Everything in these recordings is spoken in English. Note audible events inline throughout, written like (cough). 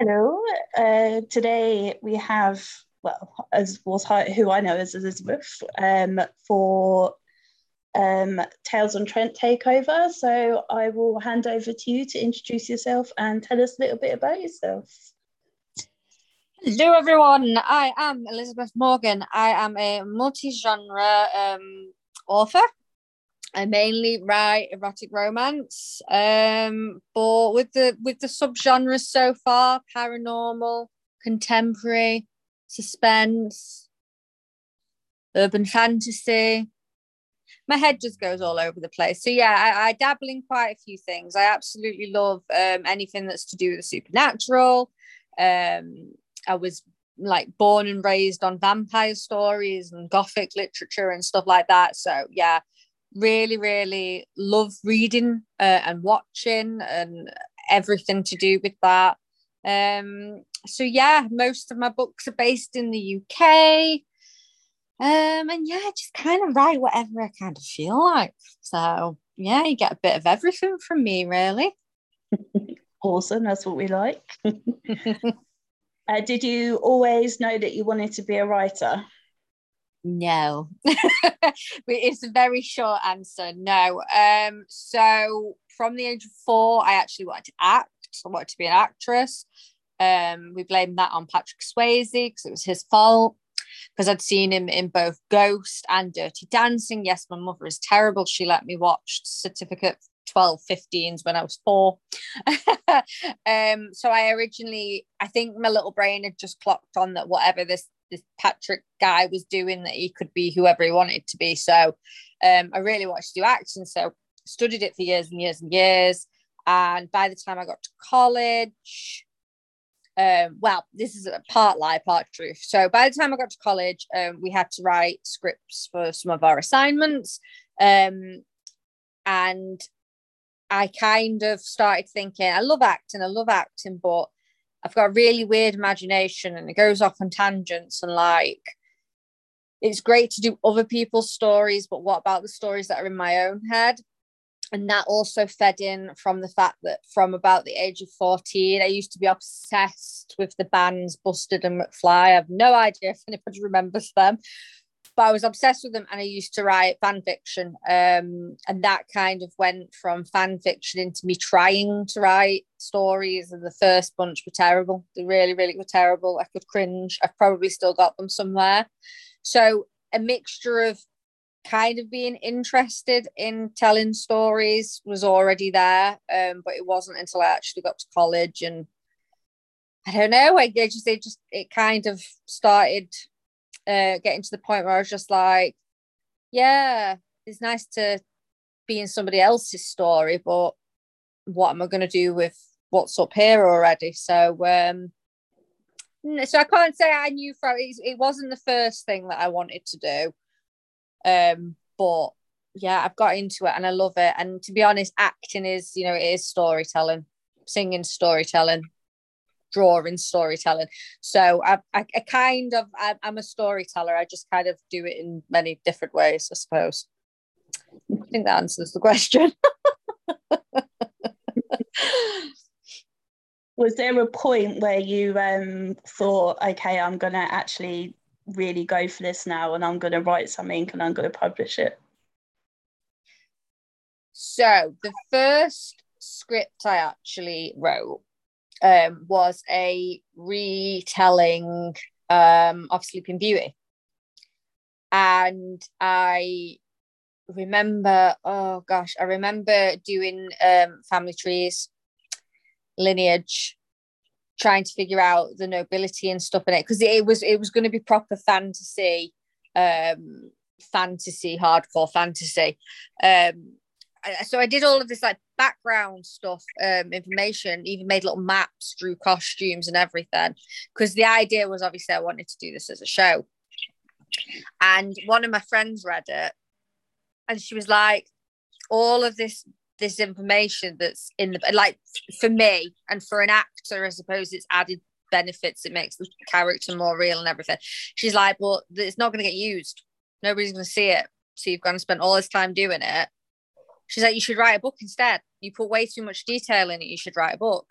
Hello. Uh, today we have, well, as was who I know as Elizabeth, um, for um, Tales on Trent takeover. So I will hand over to you to introduce yourself and tell us a little bit about yourself. Hello, everyone. I am Elizabeth Morgan. I am a multi genre um, author. I mainly write erotic romance, um, but with the with the subgenres so far: paranormal, contemporary, suspense, urban fantasy. My head just goes all over the place. So yeah, I, I dabble in quite a few things. I absolutely love um, anything that's to do with the supernatural. Um, I was like born and raised on vampire stories and gothic literature and stuff like that. So yeah, really, really love reading uh, and watching and everything to do with that. Um, so yeah, most of my books are based in the UK. Um, and yeah, I just kind of write whatever I kind of feel like. So yeah, you get a bit of everything from me, really. (laughs) awesome, that's what we like. (laughs) uh, did you always know that you wanted to be a writer? No. (laughs) it's a very short answer. No. Um, so from the age of four, I actually wanted to act. I wanted to be an actress. Um, we blamed that on Patrick Swayze because it was his fault. Because I'd seen him in both Ghost and Dirty Dancing. Yes, my mother is terrible. She let me watch Certificate 12 15s when I was four. (laughs) um, so I originally, I think my little brain had just clocked on that whatever this this Patrick guy was doing that he could be whoever he wanted to be. So um, I really wanted to do acting. So studied it for years and years and years. And by the time I got to college, um, well, this is a part lie, part truth. So by the time I got to college, um, we had to write scripts for some of our assignments. Um, and I kind of started thinking, I love acting, I love acting, but I've got a really weird imagination and it goes off on tangents and like it's great to do other people's stories, but what about the stories that are in my own head? And that also fed in from the fact that from about the age of 14, I used to be obsessed with the bands Busted and McFly. I have no idea if anybody remembers them but I was obsessed with them and I used to write fan fiction. Um, and that kind of went from fan fiction into me trying to write stories. And the first bunch were terrible. They really, really were terrible. I could cringe. I've probably still got them somewhere. So a mixture of kind of being interested in telling stories was already there. Um, but it wasn't until I actually got to college and I don't know. I, just it just it kind of started uh, getting to the point where I was just like, yeah, it's nice to be in somebody else's story, but what am I going to do with what's up here already? So, um, so I can't say I knew from it, it wasn't the first thing that I wanted to do. Um, but yeah, I've got into it and I love it. And to be honest, acting is, you know, it is storytelling, singing, storytelling drawing storytelling. So i, I, I kind of I, i'm a storyteller. I just kind of do it in many different ways i suppose. I think that answers the question. (laughs) Was there a point where you um, thought okay i'm going to actually really go for this now and i'm going to write something and i'm going to publish it so the first script i actually wrote um, was a retelling um, of Sleeping Beauty. And I remember, oh gosh, I remember doing um, family trees, lineage, trying to figure out the nobility and stuff in it because it was it was going to be proper fantasy, um, fantasy, hardcore fantasy. Um, so I did all of this like background stuff, um, information, even made little maps, drew costumes and everything. Because the idea was obviously I wanted to do this as a show. And one of my friends read it and she was like, all of this this information that's in the like for me and for an actor, I suppose it's added benefits. It makes the character more real and everything. She's like, well, it's not going to get used. Nobody's going to see it. So you've gone and spent all this time doing it She's like, you should write a book instead. You put way too much detail in it. You should write a book.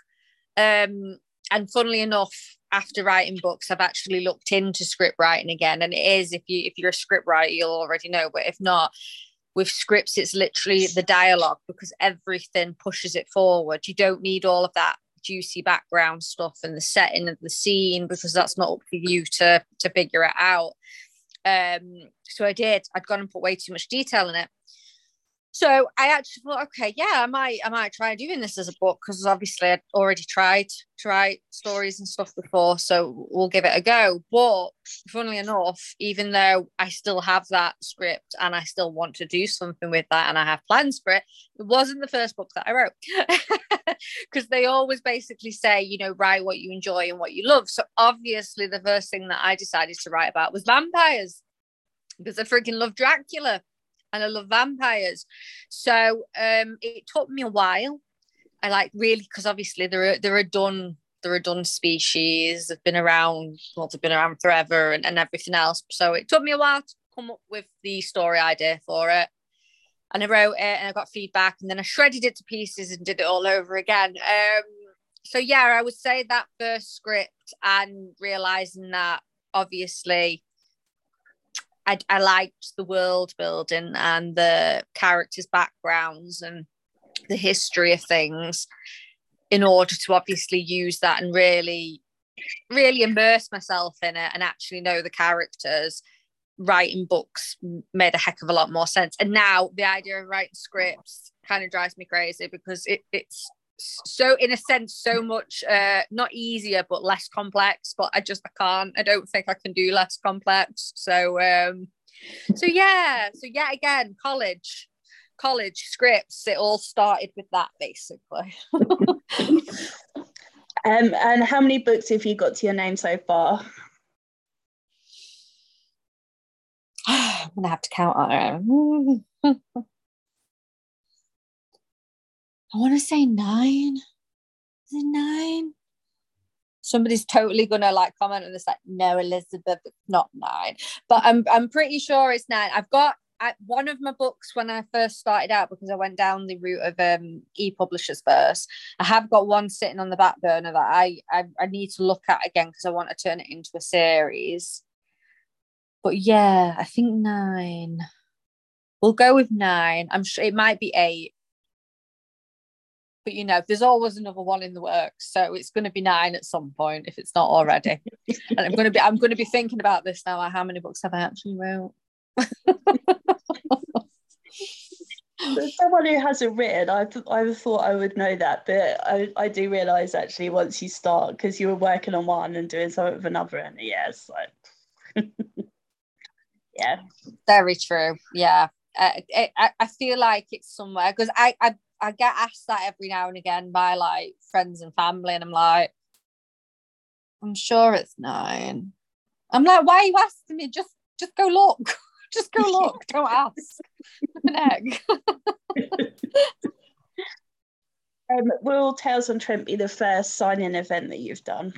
Um, and funnily enough, after writing books, I've actually looked into script writing again. And it is if you if you're a script writer, you'll already know. But if not, with scripts, it's literally the dialogue because everything pushes it forward. You don't need all of that juicy background stuff and the setting of the scene because that's not up for you to to figure it out. Um, so I did. I'd gone and put way too much detail in it. So I actually thought, okay, yeah, I might, I might try doing this as a book because obviously I'd already tried to write stories and stuff before, so we'll give it a go. But funnily enough, even though I still have that script and I still want to do something with that and I have plans for it, it wasn't the first book that I wrote (laughs) because they always basically say, you know, write what you enjoy and what you love. So obviously, the first thing that I decided to write about was vampires because I freaking love Dracula and I love vampires. So um, it took me a while. I like really because obviously they're they're a done they're a done species. They've been around well, they've been around forever and, and everything else. So it took me a while to come up with the story idea for it. And I wrote it and I got feedback and then I shredded it to pieces and did it all over again. Um, so yeah, I would say that first script and realizing that obviously I, I liked the world building and the characters' backgrounds and the history of things in order to obviously use that and really, really immerse myself in it and actually know the characters. Writing books made a heck of a lot more sense. And now the idea of writing scripts kind of drives me crazy because it, it's so in a sense so much uh not easier but less complex but i just i can't i don't think i can do less complex. So um so yeah so yeah again college college scripts it all started with that basically. (laughs) Um and how many books have you got to your name so far? (sighs) I'm gonna have to count on (laughs) I want to say nine. Is it nine? Somebody's totally gonna like comment on this, like, no, Elizabeth, it's not nine. But I'm I'm pretty sure it's nine. I've got I, one of my books when I first started out because I went down the route of um, e-publishers first. I have got one sitting on the back burner that I I, I need to look at again because I want to turn it into a series. But yeah, I think nine. We'll go with nine. I'm sure it might be eight but you know there's always another one in the works so it's going to be nine at some point if it's not already. (laughs) And i'm going to be i'm going to be thinking about this now how many books have i actually wrote? Someone who hasn't written I, I thought i would know that but i, I do realize actually once you start because you were working on one and doing something with another and yeah it's like (laughs) yeah. Very true yeah. Uh, it, I, I feel like it's somewhere because I, I I get asked that every now and again by like friends and family, and I'm like, I'm sure it's nine. I'm like, why are you asking me? Just just go look. (laughs) just go look. (laughs) Don't ask. An egg. (laughs) um, will Tales on Trent be the first signing event that you've done?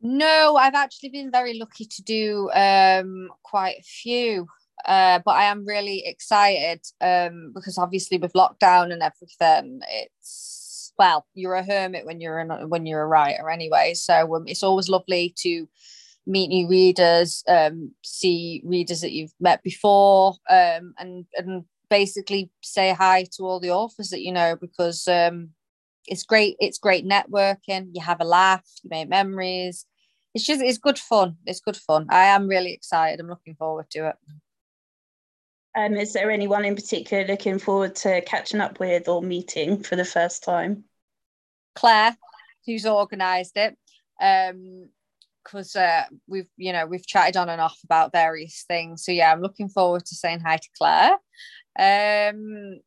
No, I've actually been very lucky to do um, quite a few. Uh, but I am really excited um, because obviously with lockdown and everything, it's well, you're a hermit when you're when you're a writer anyway. So um, it's always lovely to meet new readers, um, see readers that you've met before, um, and and basically say hi to all the authors that you know because um, it's great. It's great networking. You have a laugh. You make memories. It's just it's good fun. It's good fun. I am really excited. I'm looking forward to it. Um, is there anyone in particular looking forward to catching up with or meeting for the first time? Claire, who's organised it. Um, because uh, we've you know we've chatted on and off about various things. So yeah, I'm looking forward to saying hi to Claire. Um,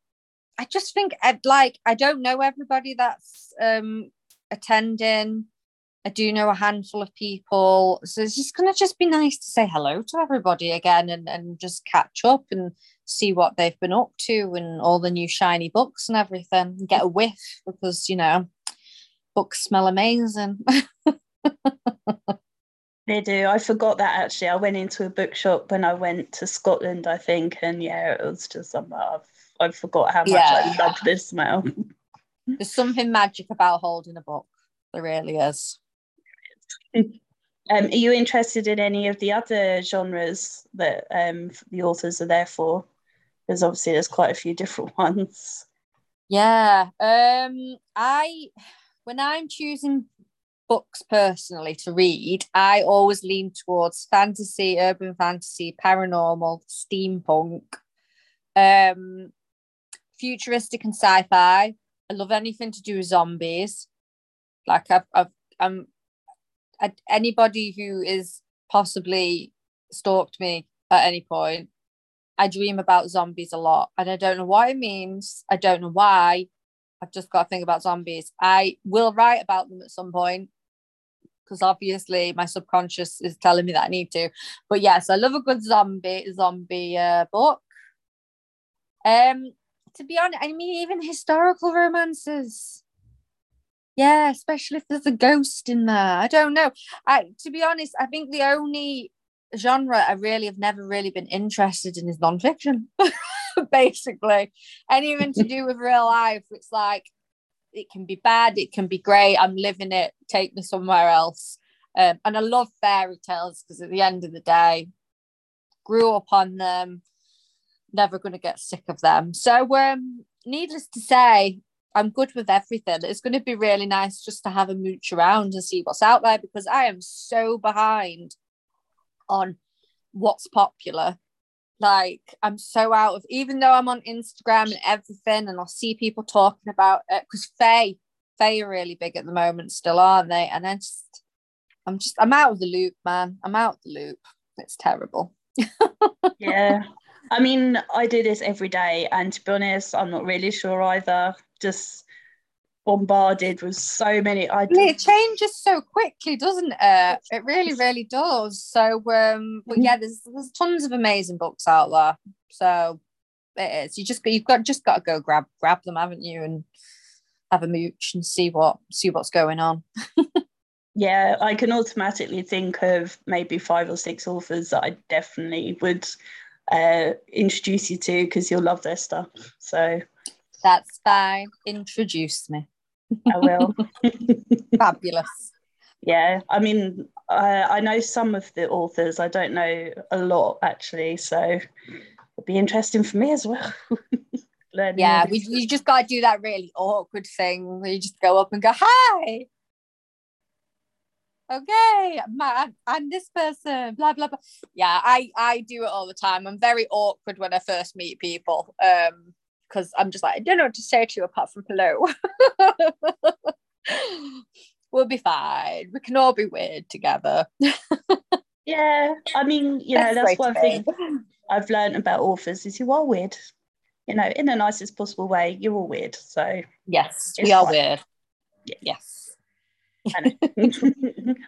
I just think I'd like I don't know everybody that's um attending. I do know a handful of people. So it's just going to just be nice to say hello to everybody again and, and just catch up and see what they've been up to and all the new shiny books and everything. And get a whiff because, you know, books smell amazing. (laughs) they do. I forgot that actually. I went into a bookshop when I went to Scotland, I think. And yeah, it was just, um, I've, I forgot how much yeah. I love this smell. There's something magic about holding a book. There really is. (laughs) um, are you interested in any of the other genres that um, the authors are there for? Because obviously there's quite a few different (laughs) ones. Yeah. Um, I when I'm choosing books personally to read, I always lean towards fantasy, urban fantasy, paranormal, steampunk, um, futuristic and sci-fi. I love anything to do with zombies. Like I've, I've I'm anybody who is possibly stalked me at any point. I dream about zombies a lot, and I don't know what it means. I don't know why. I've just got to think about zombies. I will write about them at some point because obviously my subconscious is telling me that I need to. But yes, I love a good zombie zombie uh, book. Um, to be honest, I mean even historical romances. Yeah, especially if there's a ghost in there. I don't know. I to be honest, I think the only genre I really have never really been interested in is nonfiction. (laughs) basically. Anything to do with real life, it's like it can be bad, it can be great. I'm living it. Take me somewhere else. Um, and I love fairy tales because at the end of the day, grew up on them. Never going to get sick of them. So, um, needless to say, I'm good with everything. It's going to be really nice just to have a mooch around and see what's out there because I am so behind on what's popular like I'm so out of even though I'm on Instagram and everything and I'll see people talking about it because Fae, Fae are really big at the moment still, aren't they? And I just I'm just I'm out of the loop, man. I'm out of the loop. It's terrible. (laughs) yeah. I mean, I do this every day, and to be honest, I'm not really sure either. Just bombarded with so many ideas. It changes so quickly, doesn't it? It really, really does. So, um, but yeah, there's there's tons of amazing books out there. So it is. You just you've got just got to go grab grab them, haven't you, and have a mooch and see what see what's going on. (laughs) yeah, I can automatically think of maybe five or six authors that I definitely would uh, introduce you to because you'll love their stuff. So that's fine. Introduce me. I will. (laughs) Fabulous. Yeah, I mean, I, I know some of the authors. I don't know a lot actually, so it'd be interesting for me as well. (laughs) yeah, we, you just got to do that really awkward thing where you just go up and go, "Hi, okay, I'm, I'm this person." Blah blah blah. Yeah, I I do it all the time. I'm very awkward when I first meet people. Um, because I'm just like, I don't know what to say to you apart from hello. (laughs) we'll be fine. We can all be weird together. (laughs) yeah, I mean, you know, that's, that's one thing I've learned about authors is you are weird. You know, in the nicest possible way, you're all weird. So yes, we are fine. weird. Yeah. Yes. I.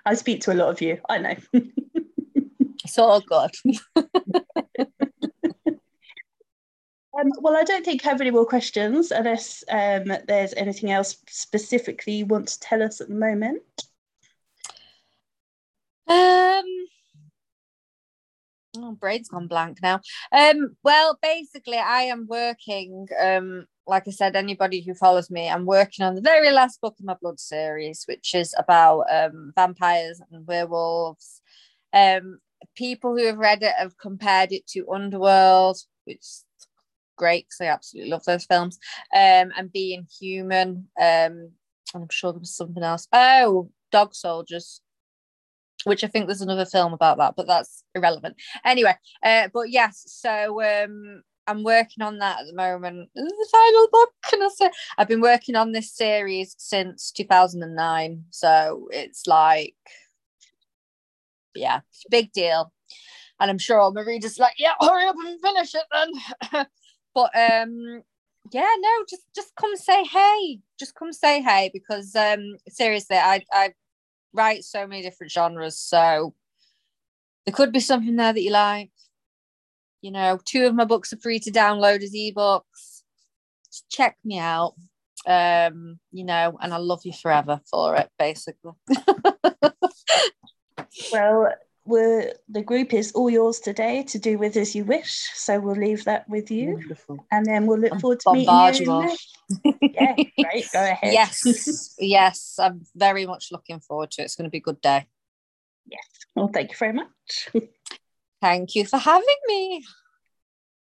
(laughs) I speak to a lot of you. I know. it's all good. Um, well, I don't think I have any more questions unless um, there's anything else specifically you want to tell us at the moment. Um, oh, brain's gone blank now. Um, well, basically, I am working. Um, like I said, anybody who follows me, I'm working on the very last book of my Blood series, which is about um, vampires and werewolves. Um, people who have read it have compared it to Underworld, which great because I absolutely love those films. Um, and being human. Um, and I'm sure there was something else. Oh, Dog Soldiers, which I think there's another film about that, but that's irrelevant. Anyway, uh, but yes, so um, I'm working on that at the moment. The final book, can I say? I've been working on this series since 2009, so it's like, yeah, big deal. And I'm sure all my readers like, yeah, hurry up and finish it then. (laughs) But um, yeah, no, just just come say hey. Just come say hey because um, seriously, I I write so many different genres, so there could be something there that you like. You know, two of my books are free to download as ebooks. Just check me out. Um, you know, and I love you forever for it, basically. (laughs) well, we're, the group is all yours today to do with as you wish. So we'll leave that with you. Wonderful. And then we'll look forward to meeting you. yeah, great. Go ahead. Yes, (laughs) yes. I'm very much looking forward to it. It's going to be a good day. Yes. Well, thank you very much. Thank you for having me.